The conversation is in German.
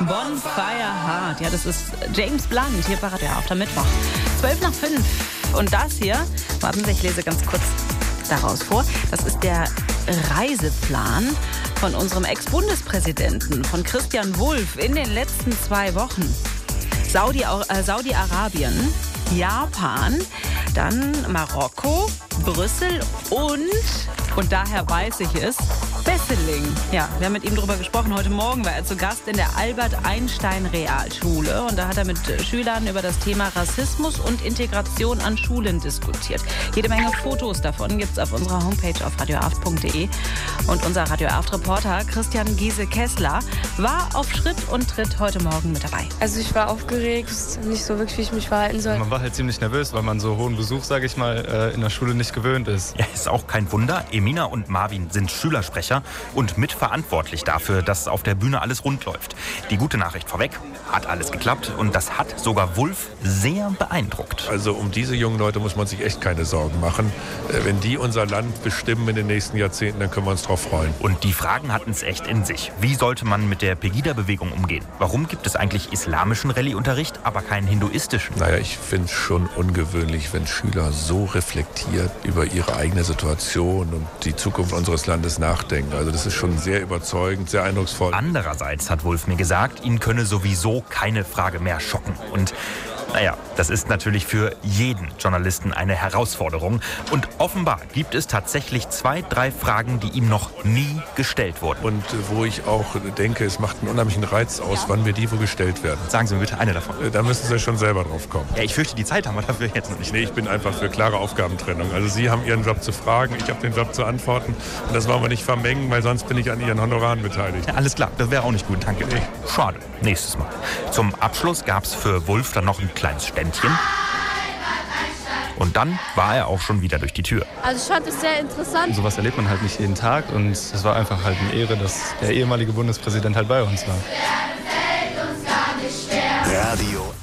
Bonfire Heart. Ja, das ist James Blunt hier bei Radio auf der Mittwoch. 12 nach 5. Und das hier, warten Sie, ich lese ganz kurz daraus vor. Das ist der Reiseplan von unserem Ex-Bundespräsidenten, von Christian Wulff, in den letzten zwei Wochen. Saudi-Arabien, äh, Saudi Japan, dann Marokko, Brüssel und, und daher weiß ich es, Besseling. Ja, wir haben mit ihm darüber gesprochen. Heute Morgen war er zu Gast in der Albert-Einstein-Realschule. Und da hat er mit Schülern über das Thema Rassismus und Integration an Schulen diskutiert. Jede Menge Fotos davon gibt es auf unserer Homepage auf radioaft.de. Und unser Radio reporter Christian Giese-Kessler war auf Schritt und Tritt heute Morgen mit dabei. Also ich war aufgeregt, nicht so wirklich, wie ich mich verhalten soll. Man war halt ziemlich nervös, weil man so hohen Besuch, sage ich mal, äh, in der Schule nicht gewöhnt ist. Ja, ist auch kein Wunder. Emina und Marvin sind Schülersprecher Sprecher und mitverantwortlich dafür, dass auf der Bühne alles rund läuft. Die gute Nachricht vorweg, hat alles geklappt und das hat sogar Wulf sehr beeindruckt. Also um diese jungen Leute muss man sich echt keine Sorgen machen. Äh, wenn die unser Land bestimmen in den nächsten Jahrzehnten, dann können wir uns darauf freuen. Und die Fragen hatten es echt in sich. Wie sollte man mit der Pegida-Bewegung umgehen? Warum gibt es eigentlich islamischen Rallye-Unterricht, aber keinen hinduistischen? Naja, ich finde es schon ungewöhnlich, wenn Schüler so reflektiert über ihre eigene Situation und die Zukunft unseres Landes nachdenken denken. Also das ist schon sehr überzeugend, sehr eindrucksvoll. Andererseits hat Wolf mir gesagt, ihn könne sowieso keine Frage mehr schocken. Und naja, das ist natürlich für jeden Journalisten eine Herausforderung. Und offenbar gibt es tatsächlich zwei, drei Fragen, die ihm noch nie gestellt wurden. Und wo ich auch denke, es macht einen unheimlichen Reiz aus, wann mir die wo gestellt werden. Sagen Sie mir bitte eine davon. Äh, da müssen Sie schon selber drauf kommen. Ja, ich fürchte, die Zeit haben wir dafür jetzt noch nicht. Nee, ich bin einfach für klare Aufgabentrennung. Also Sie haben Ihren Job zu fragen, ich habe den Job zu antworten. Und das wollen wir nicht vermengen, weil sonst bin ich an Ihren Honoraren beteiligt. Ja, alles klar, das wäre auch nicht gut, danke. Nee. Schade. Nächstes Mal. Zum Abschluss gab es für Wulf dann noch ein kleines Ständchen. Und dann war er auch schon wieder durch die Tür. Also ich fand es sehr interessant. Sowas erlebt man halt nicht jeden Tag und es war einfach halt eine Ehre, dass der ehemalige Bundespräsident halt bei uns war. Radio